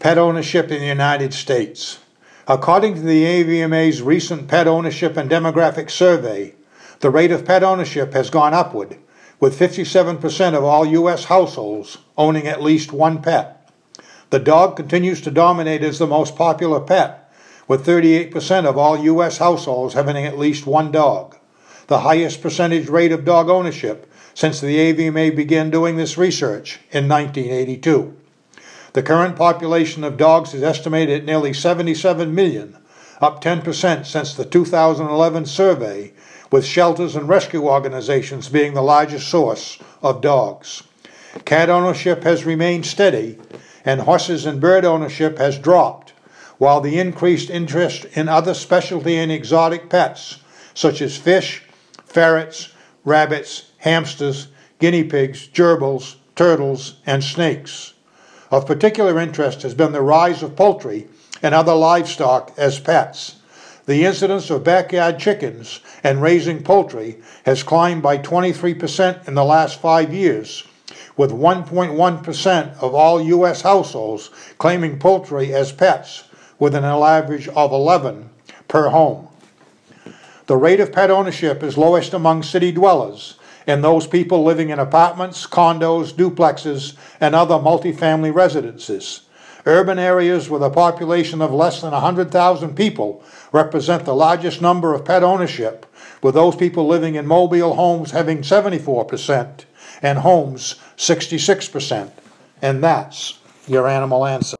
Pet ownership in the United States. According to the AVMA's recent pet ownership and demographic survey, the rate of pet ownership has gone upward, with 57% of all U.S. households owning at least one pet. The dog continues to dominate as the most popular pet, with 38% of all U.S. households having at least one dog, the highest percentage rate of dog ownership since the AVMA began doing this research in 1982. The current population of dogs is estimated at nearly 77 million, up 10% since the 2011 survey, with shelters and rescue organizations being the largest source of dogs. Cat ownership has remained steady, and horses and bird ownership has dropped, while the increased interest in other specialty and exotic pets, such as fish, ferrets, rabbits, hamsters, guinea pigs, gerbils, turtles, and snakes. Of particular interest has been the rise of poultry and other livestock as pets. The incidence of backyard chickens and raising poultry has climbed by 23% in the last five years, with 1.1% of all U.S. households claiming poultry as pets, with an average of 11 per home. The rate of pet ownership is lowest among city dwellers, and those people living in apartments, condos, duplexes, and other multifamily residences. Urban areas with a population of less than 100,000 people represent the largest number of pet ownership, with those people living in mobile homes having 74% and homes 66%. And that's your animal answer.